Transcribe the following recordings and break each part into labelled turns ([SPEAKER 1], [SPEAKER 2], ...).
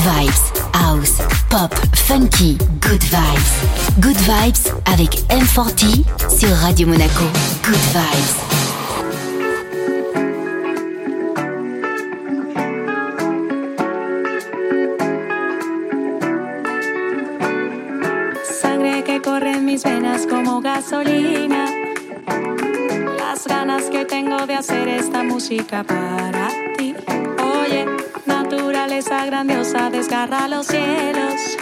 [SPEAKER 1] vibes, house, pop, funky, good vibes. Good vibes avec M40 sur Radio Monaco. Good vibes.
[SPEAKER 2] Sangre que corre en mis venas como gasolina. Las ganas que tengo de hacer esta música para ti. Oye. naturaleza grandiosa desgarra los cielos.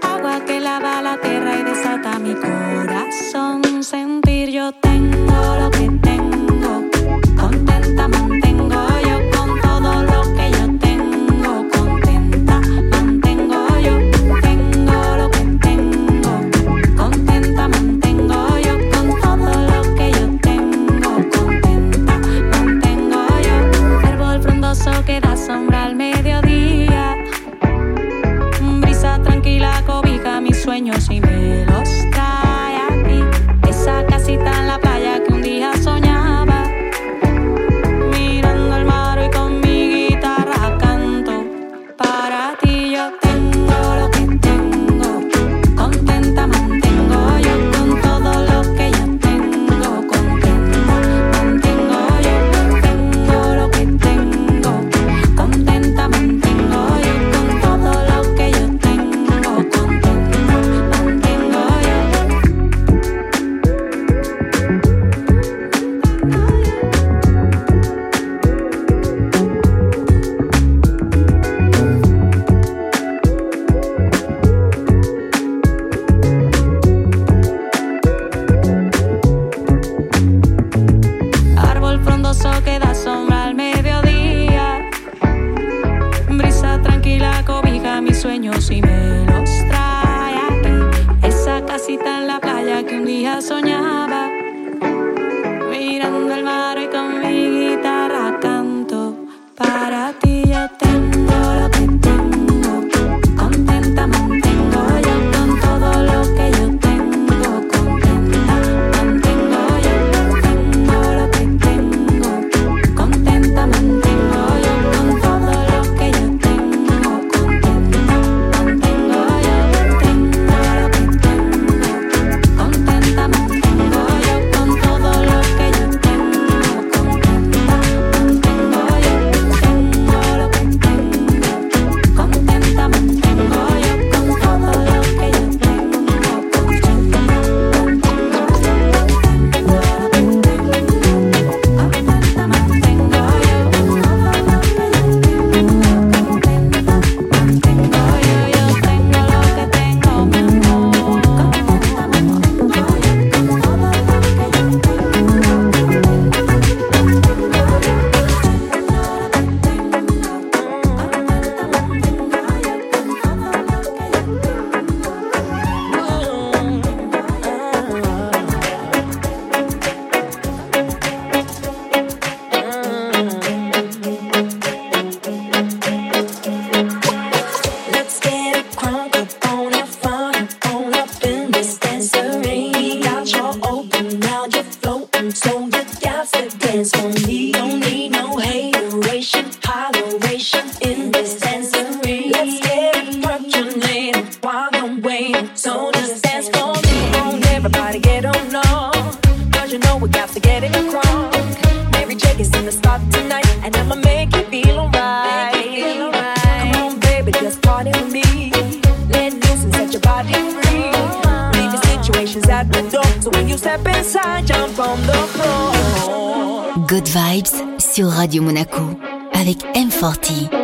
[SPEAKER 2] Agua que lava la tierra y desata mi corazón. Sentir yo
[SPEAKER 3] a soñar.
[SPEAKER 1] Good Vibes sur Radio Monaco avec M40.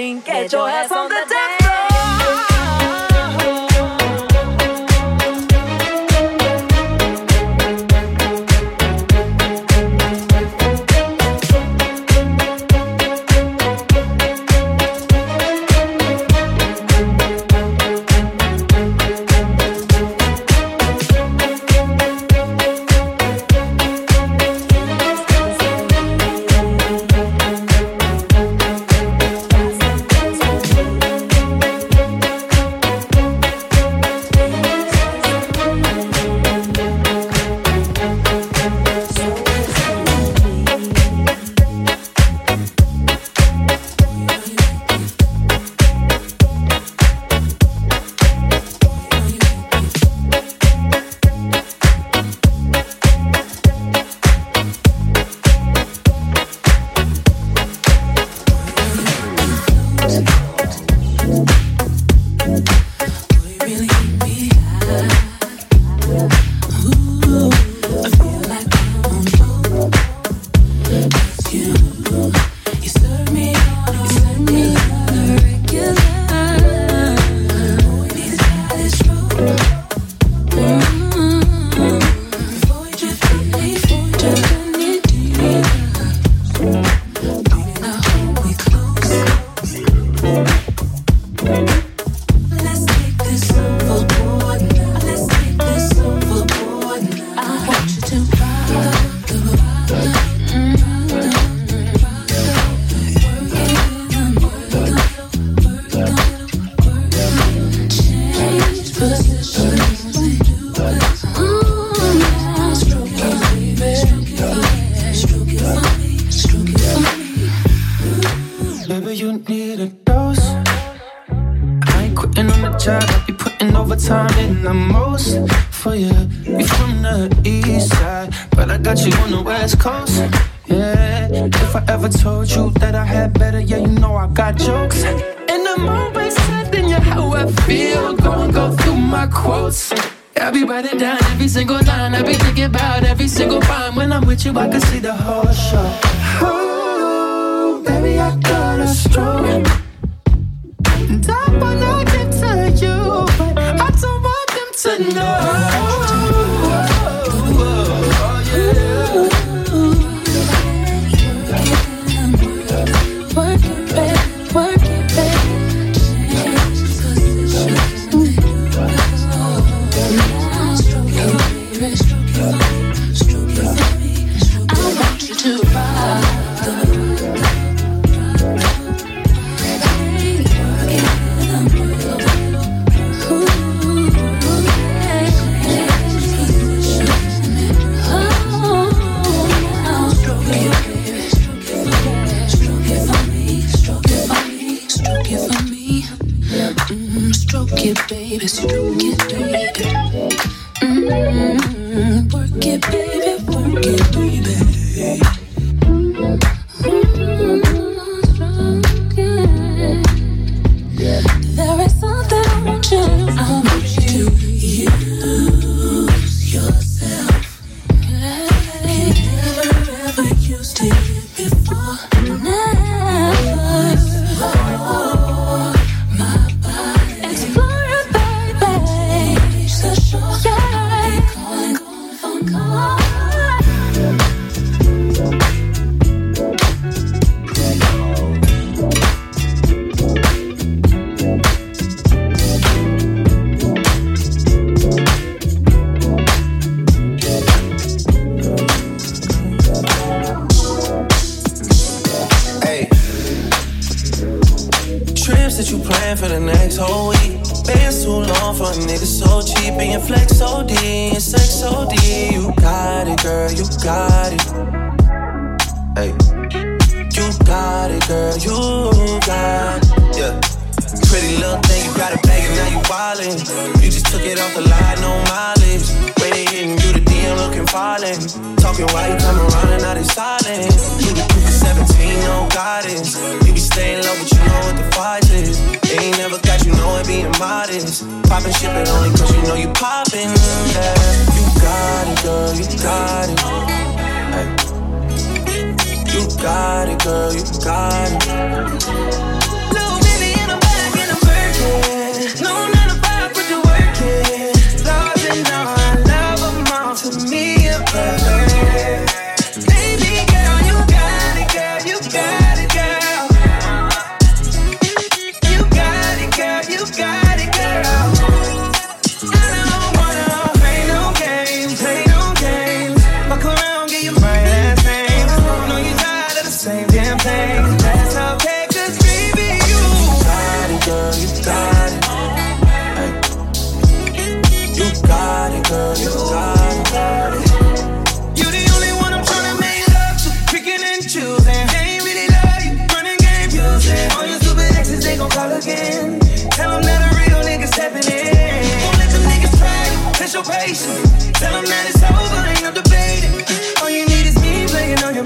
[SPEAKER 3] Grab somebody and You on the west coast. Yeah, if I ever told you that I had better, yeah,
[SPEAKER 4] you know I got jokes. And I'm always telling you how I feel, gonna go through my quotes.
[SPEAKER 1] I'll be writing down, every single line, no When I'm with you
[SPEAKER 5] I can see the DM looking Popping shit, but only cause you know you popping. Yeah. You got it, girl, you got it. Hey. You got it, girl, you got it.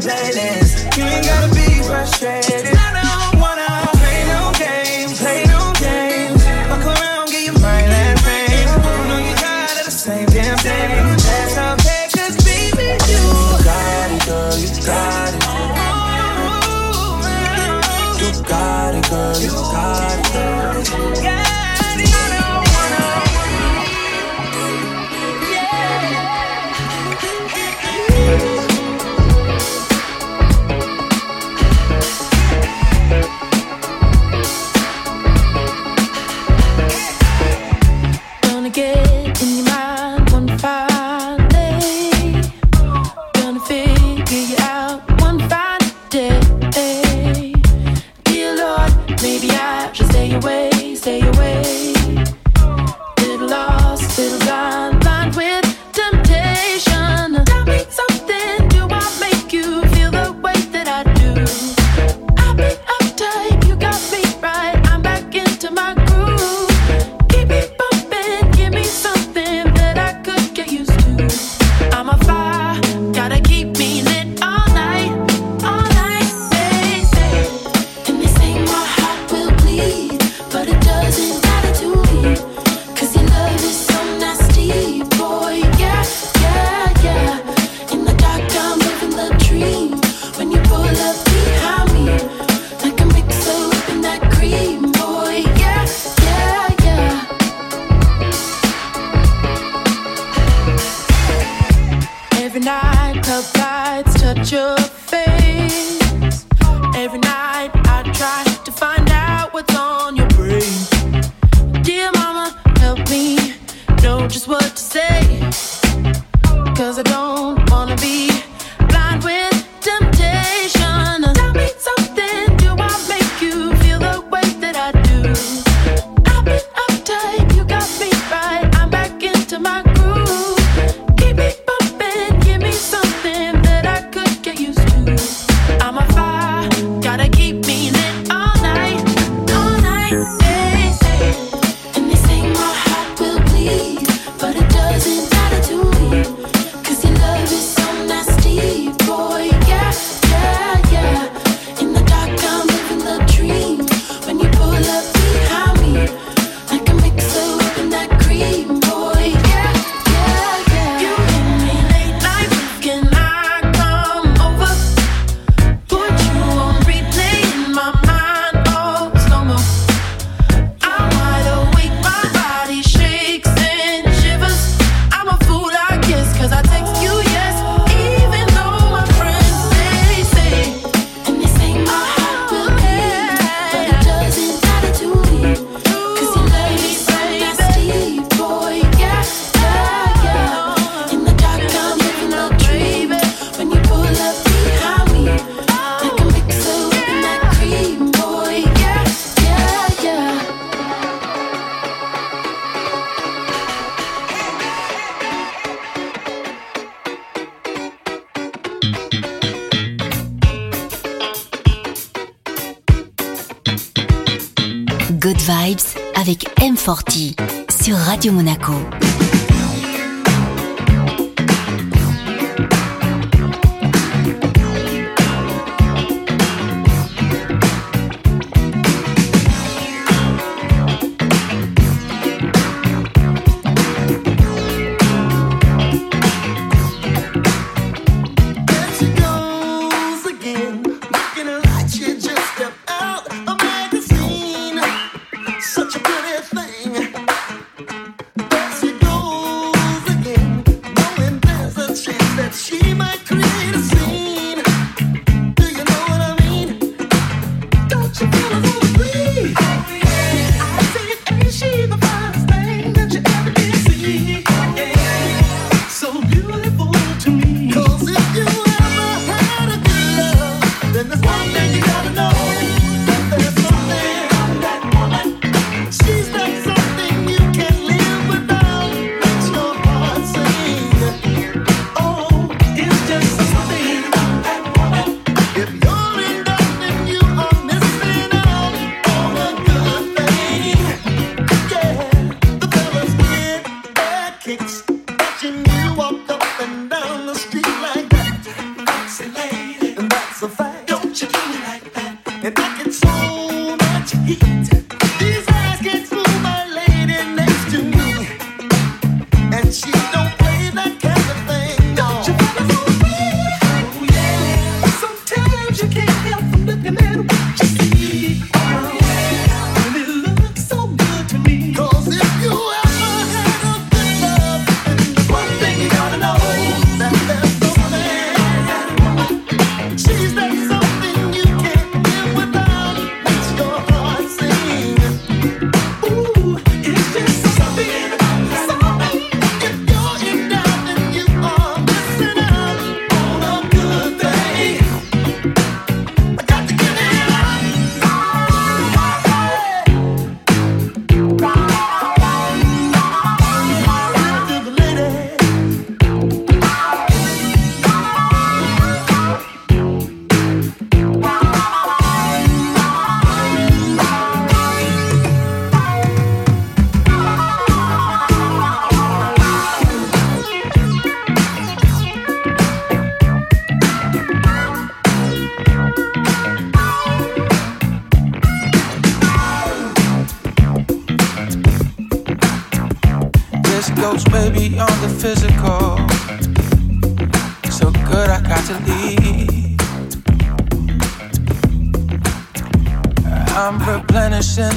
[SPEAKER 5] playlist.
[SPEAKER 1] Forti sur Radio Monaco.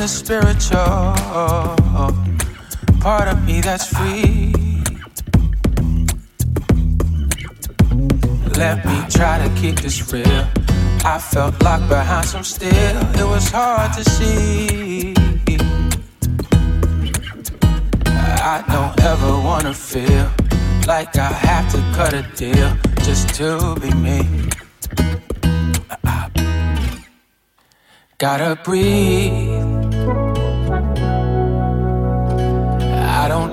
[SPEAKER 6] Spiritual part of me that's free. Let me try to keep this real. I felt locked behind some steel. It was hard to see. I don't ever wanna feel like I have to cut a deal just to be me. Gotta breathe.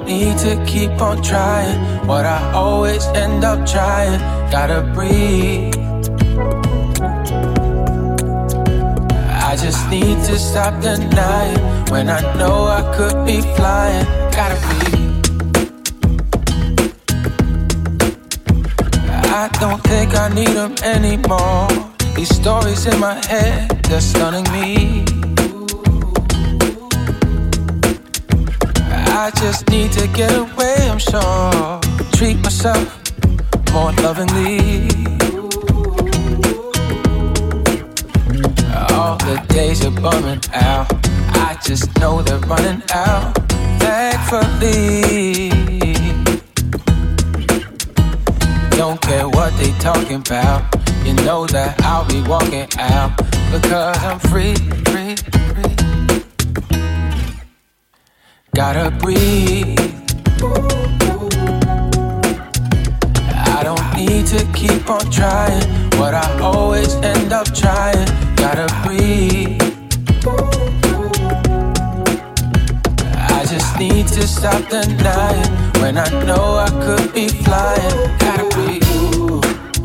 [SPEAKER 6] Need to keep on trying what I always end up trying. Gotta breathe. I just need to stop denying when I know I could be flying. Gotta breathe. I don't think I need them anymore. These stories in my head, they're stunning me. I just need to get away, I'm sure. Treat myself more lovingly. All the days are bumming out. I just know they're running out. Thankfully, don't care what they talking about. You know that I'll be walking out because I'm free. Gotta breathe. I don't need to keep on trying what I always end up trying. Gotta breathe. I just need to stop denying when I know I could be flying. Gotta breathe.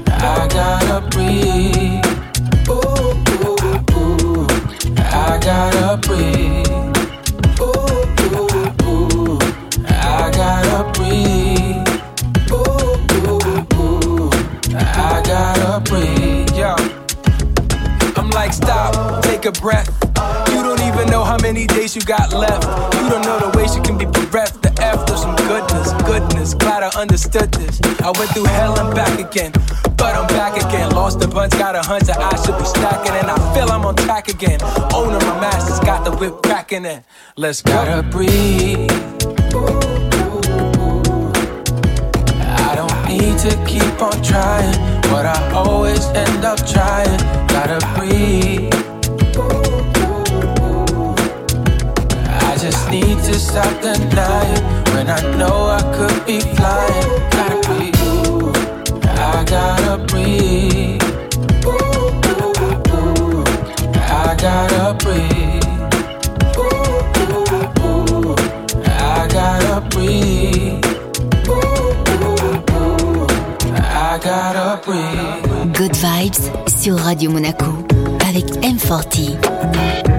[SPEAKER 6] I gotta breathe. I gotta breathe.
[SPEAKER 7] A breath. You don't even know how many days you got left. You don't know the ways you can be bereft. The of some goodness, goodness. Glad I understood this. I went through hell and back again, but I'm back again. Lost a bunch, got a that I should be stacking, and I feel I'm on track again. Owner my masters, got the whip cracking in. Let's go.
[SPEAKER 6] Gotta breathe. I don't need to keep on trying what I always end up trying. Gotta breathe. Need to stop denying when I know I could be flying. Gotta. I gotta breathe. I gotta breathe.
[SPEAKER 1] Good Vibes sur Radio Monaco avec M40.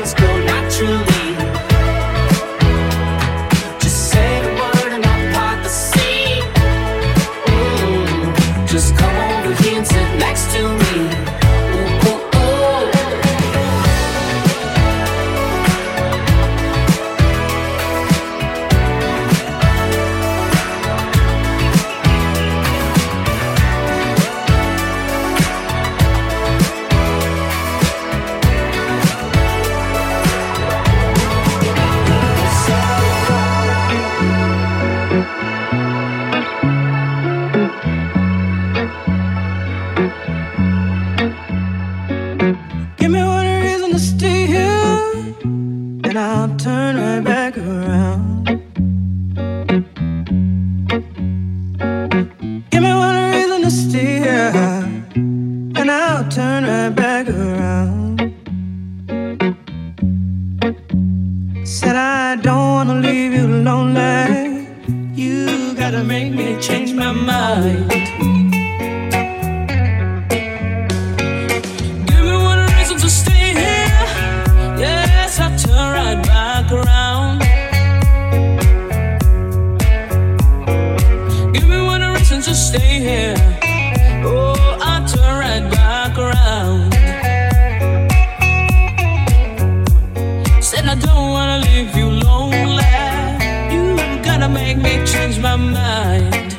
[SPEAKER 8] make me change my mind.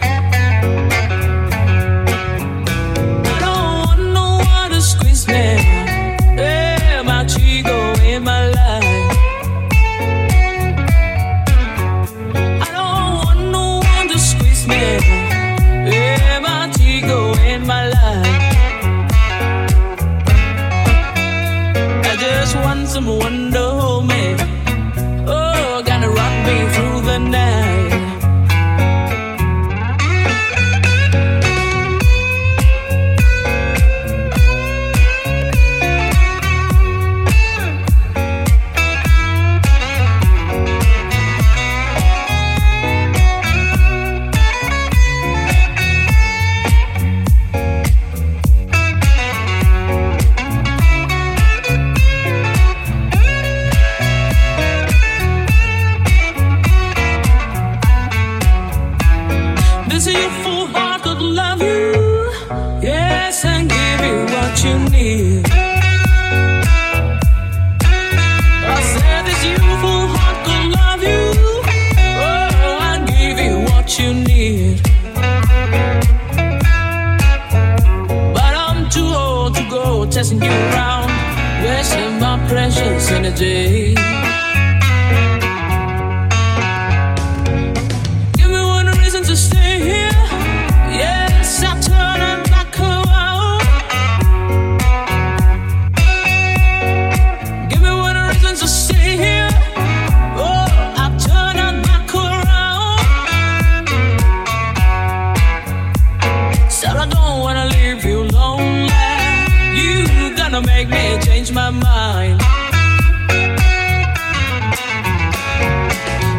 [SPEAKER 8] gonna make me change my mind.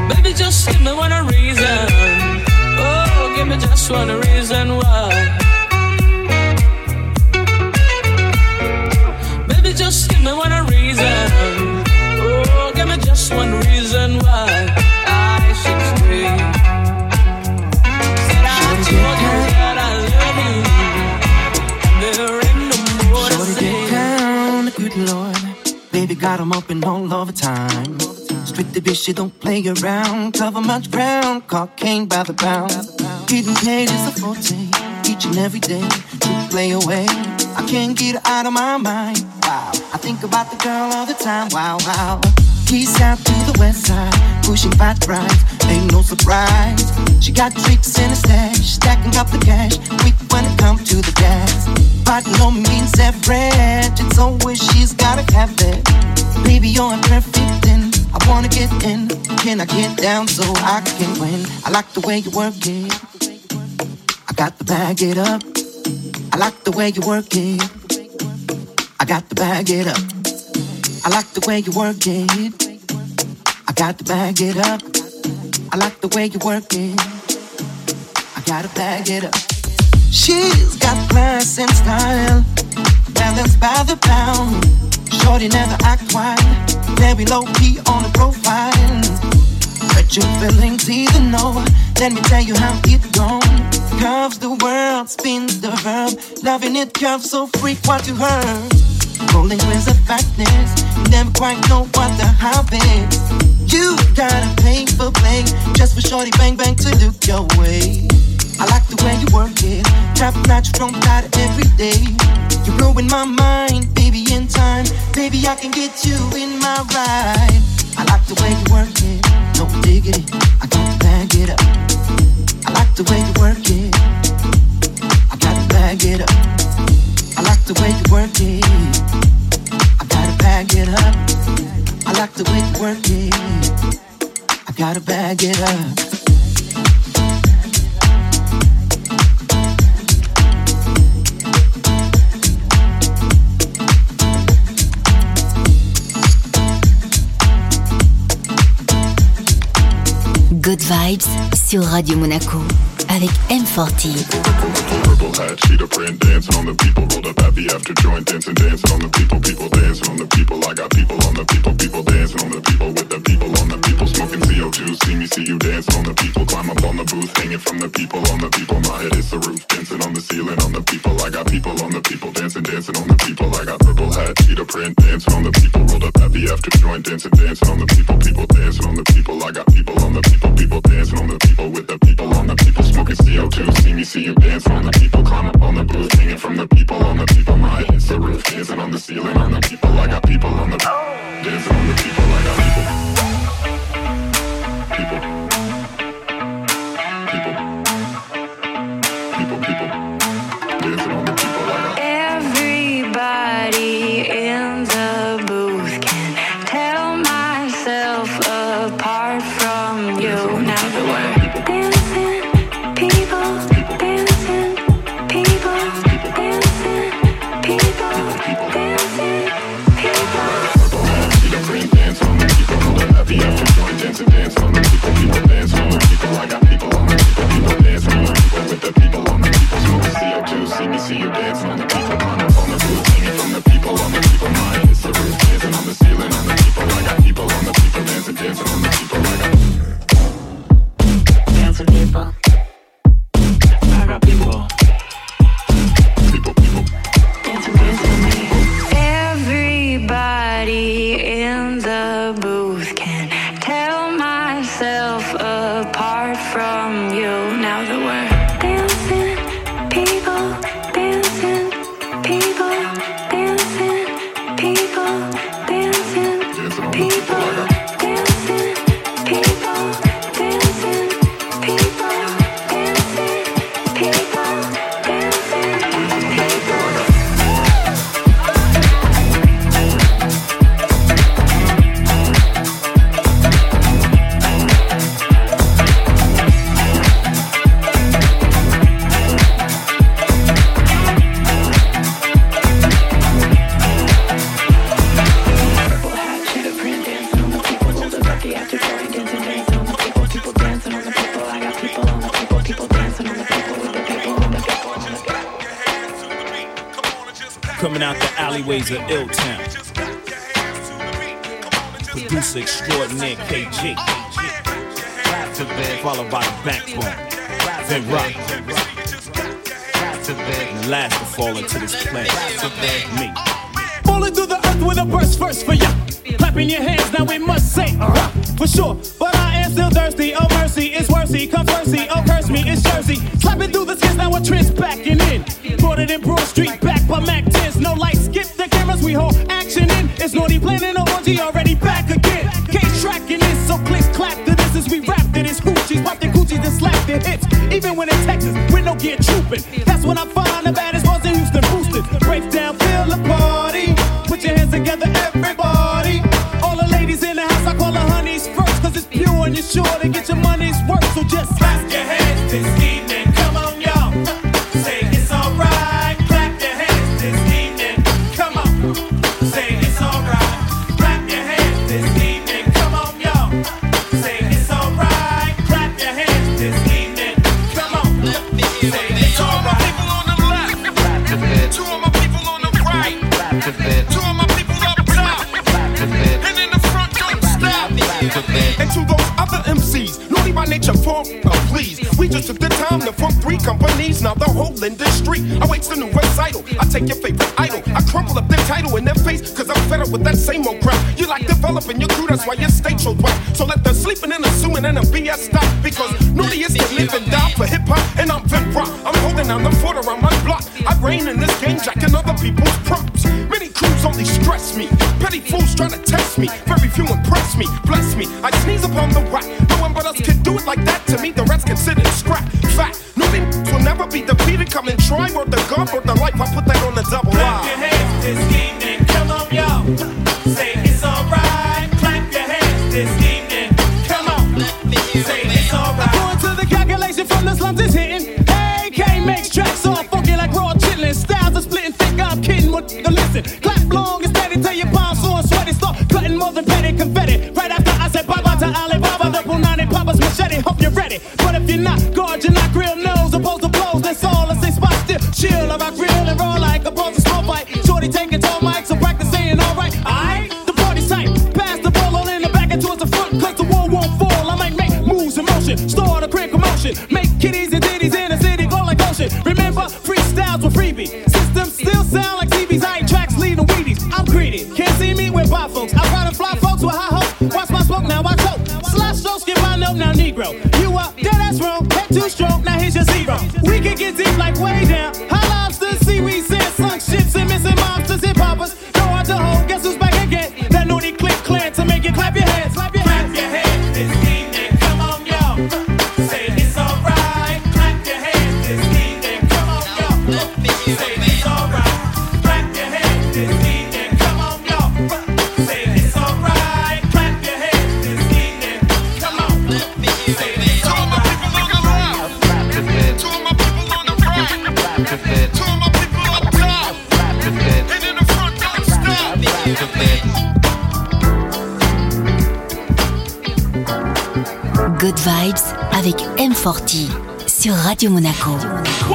[SPEAKER 8] Baby, just give me one reason. Oh, give me just
[SPEAKER 9] one reason
[SPEAKER 10] why. Baby, just give me one She don't all a time Street
[SPEAKER 11] the bitch don't play around, cover much ground, cocaine by the pound. Hidden pages of forte, each and every day to play away. I can't get her out of my mind. Wow, I think about the girl all the time. Wow, wow. East out to the west side, pushing fat rides, ain't no surprise. She got tricks in her stash, stacking up the cash, quick when it comes to the gas. But no means average, it's always she's gotta have it. Baby, you're perfect I wanna get in. Can I get down so I can win? I like the way you work it. I got to bag it up. I like the way you work it. I got to bag it up. I like the way you work it. I got to bag it up. I like the way you work it. I gotta bag it up. She's got class and style, balanced by the pound. Shorty never act wild, very low key on the profile. But your feelings either know. Let me tell you how it goes. Curves the world, spins the verb. Loving it curves so freak what you heard. Rolling with the fatness, never quite know what the hype is. You gotta pay for play, just for shorty bang bang to look your way. I like the way you work it, top notch, strong tight every day. You're blowing my mind, baby, in time. Baby, I can get you in my ride. I like the way you work it, no diggity. I got to bag it up. I like the way you work it. I gotta bag it up. I like the way you work it. I gotta bag it up. I like the way you work it. I gotta bag it up.
[SPEAKER 1] Vibes sur Radio Monaco avec M4T.
[SPEAKER 12] Purple hat, cheetah print, dancing on the people. Rolled up after joint, dancing, dancing on the people. People dancing on the people. I got people on the people. People dancing on the people with the people on the people. Smoking CO2, see me, see you dancing on the people. Climb up on the booth, hanging from the people on the people. My head is the roof, dancing on the ceiling on the people. I got people on the people, dancing, dancing on the people. I got purple hat, print, dancing on the people. Rolled up after joint, dancing, dancing on the people. People dancing on the people. I got people on the people. People dancing on the people with the people on the people. Smoking CO2, see me, see you dancing on the people. Climb up on the booth, hanging from the people on the people. My is the roof, dancing on the ceiling on the people. I got people on the dancing on the people. I got. People. The
[SPEAKER 2] we're
[SPEAKER 13] trench backing in. Brought it in Broad Street, back by Mac 10s. No light, skip the cameras, we hold action in. It's naughty planning a orgy, already back again. Case tracking this, so click clap to this as we rap to this. Hoochies, pop the coochies and slap the hits. Even when in Texas, with no gear trooping. That's when I find the baddest ones in Houston boosted. Break down, feel the party. Put your hands together, everybody. All the ladies in the house, I call the honeys first, cause it's pure and you're sure to get your money's worth. So just
[SPEAKER 14] industry. I wait the new recital. I take your favorite idol. I crumple up their title in their face, cause I'm fed up with that same old crap. You like developing your crew, that's why your state so white. So let the sleeping and assuming and the BS stop, because nobody is to live and die for hip hop, and I'm vent rock. I'm holding down the fort around my block. I reign in this game, jacking other people's props. Many crews only stress me. Petty fools try to test me. Very few impress me, bless me. I sneeze upon the rock. No one but us can do it like that to me. The rest considered scrap never be defeated. Come and try, worth the gun, worth the life. I put
[SPEAKER 1] Radio Monaco.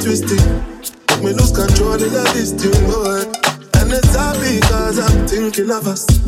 [SPEAKER 2] twisting. Me lose control
[SPEAKER 15] in this thing, boy. And it's happy cause I'm thinking of us.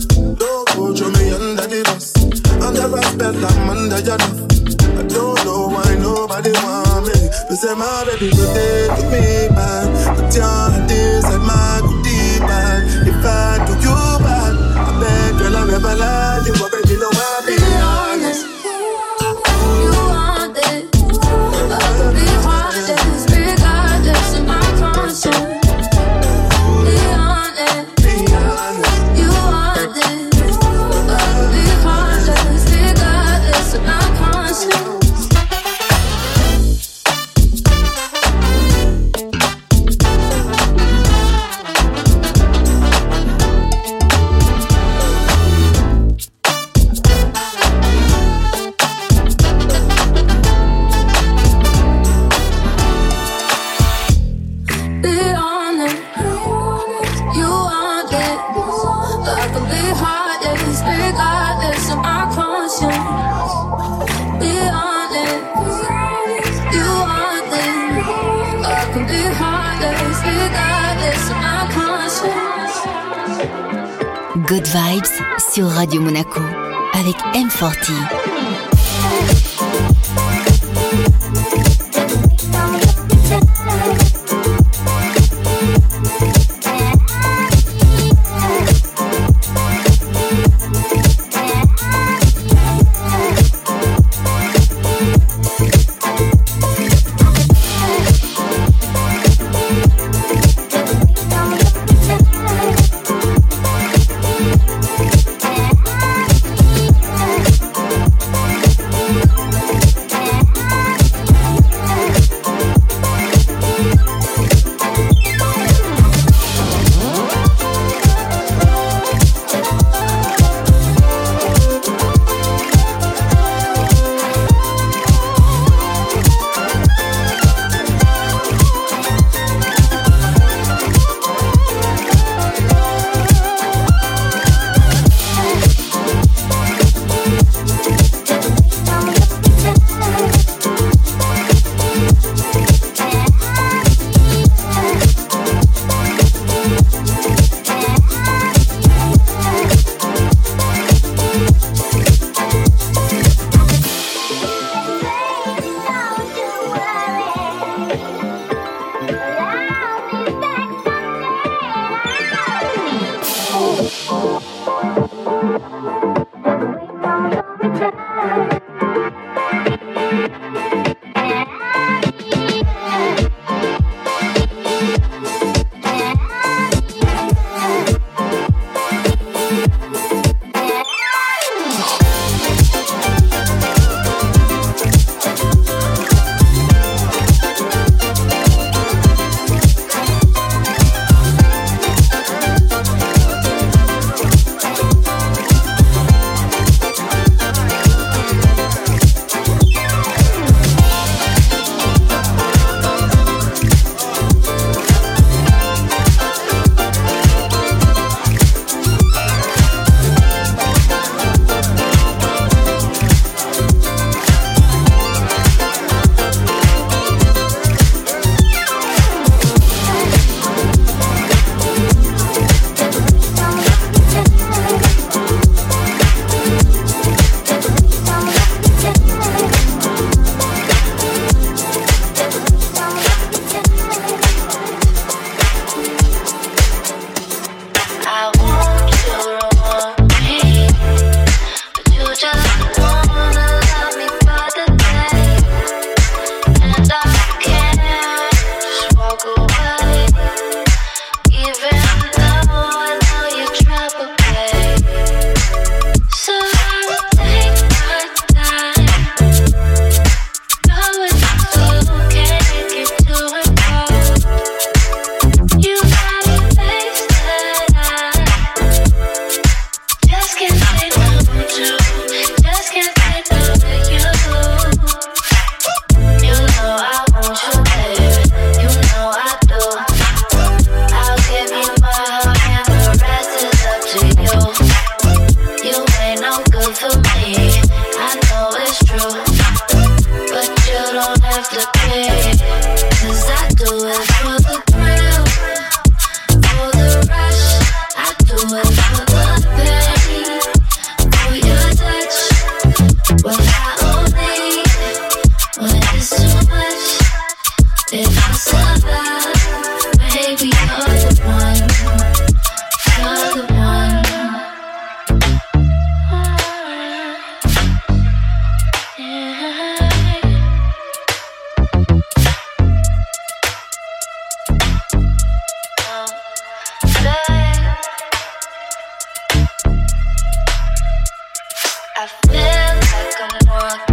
[SPEAKER 15] gonna walk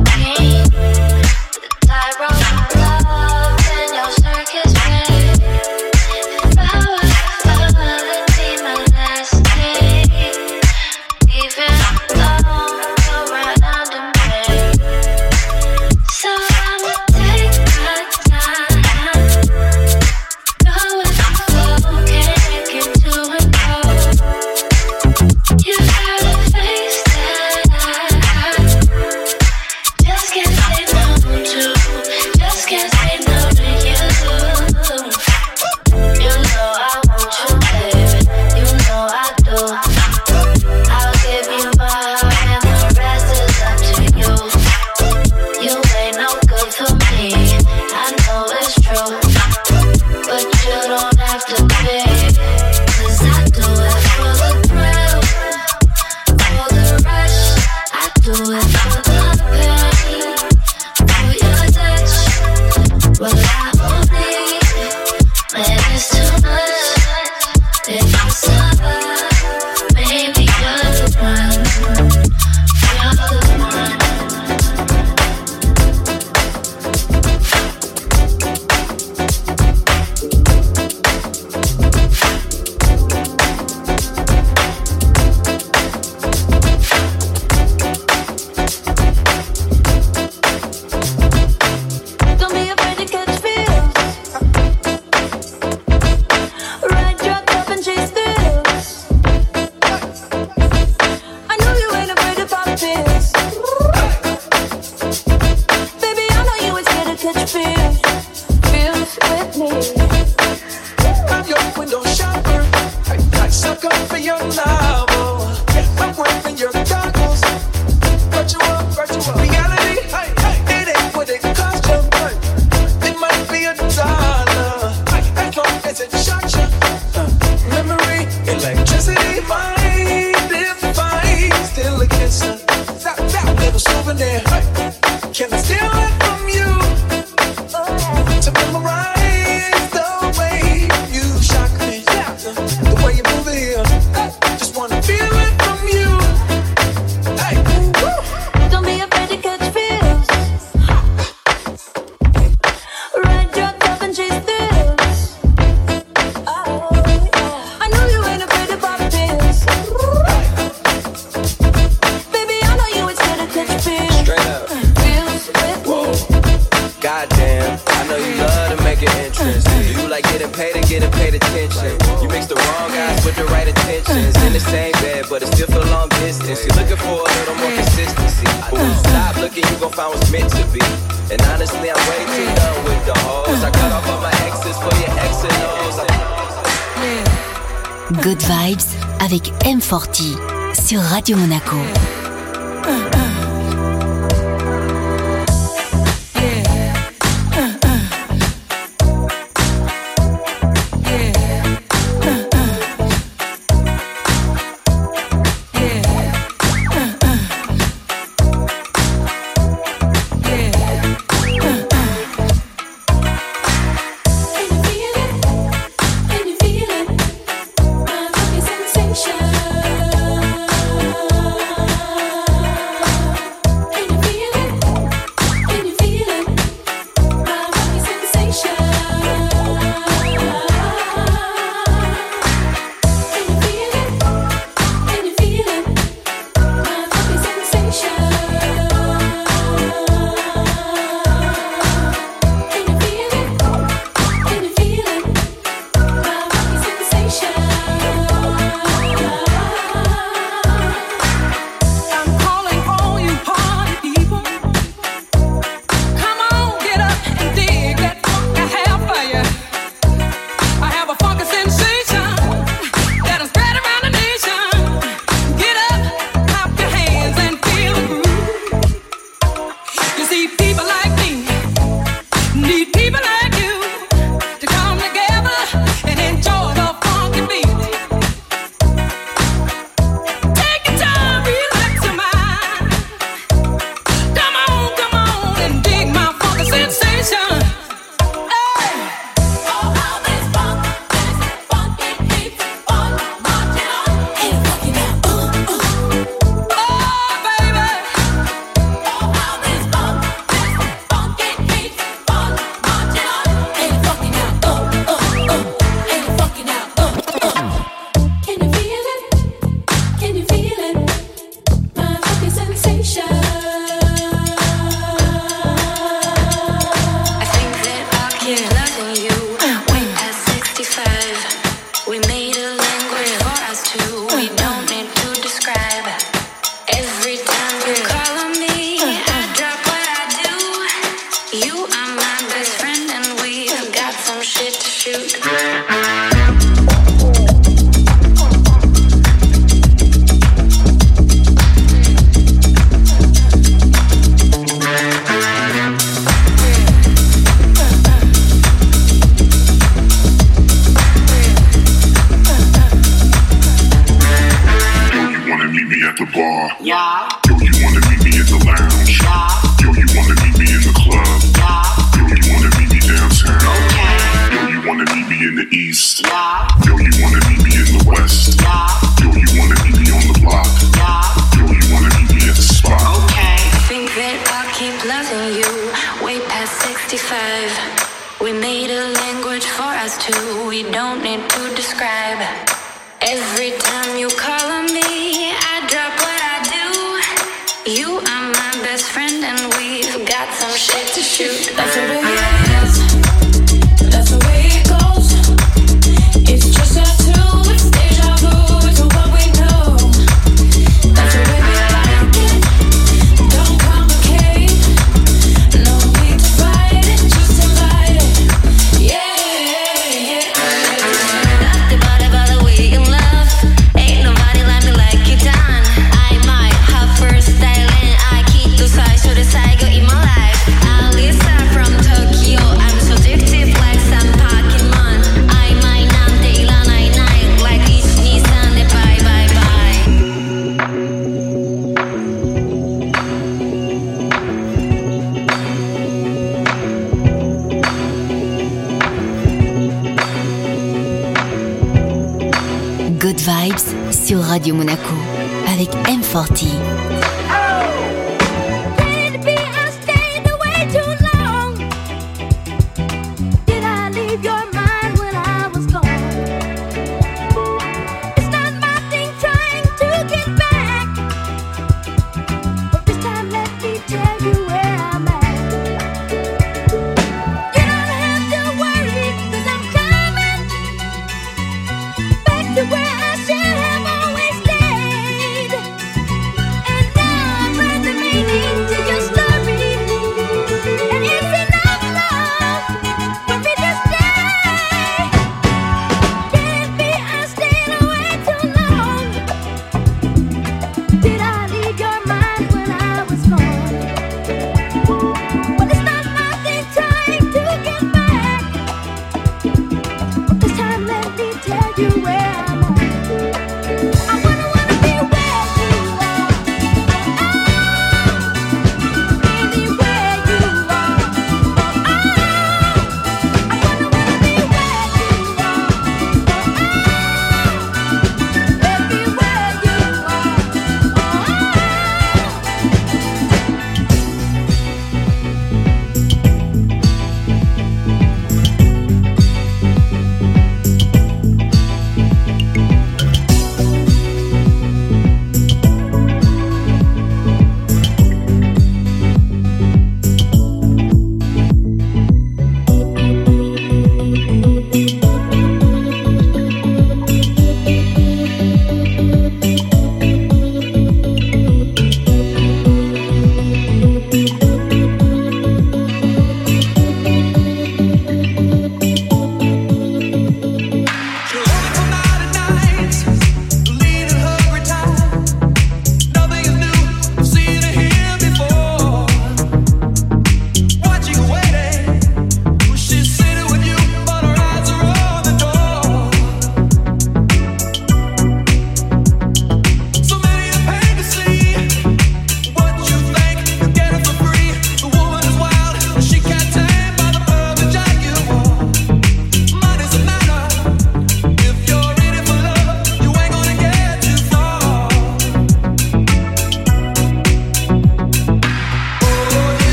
[SPEAKER 15] your love.
[SPEAKER 1] Sur Radio Monaco.
[SPEAKER 5] 40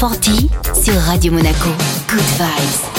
[SPEAKER 5] 40 sur Radio Monaco. Good vibes.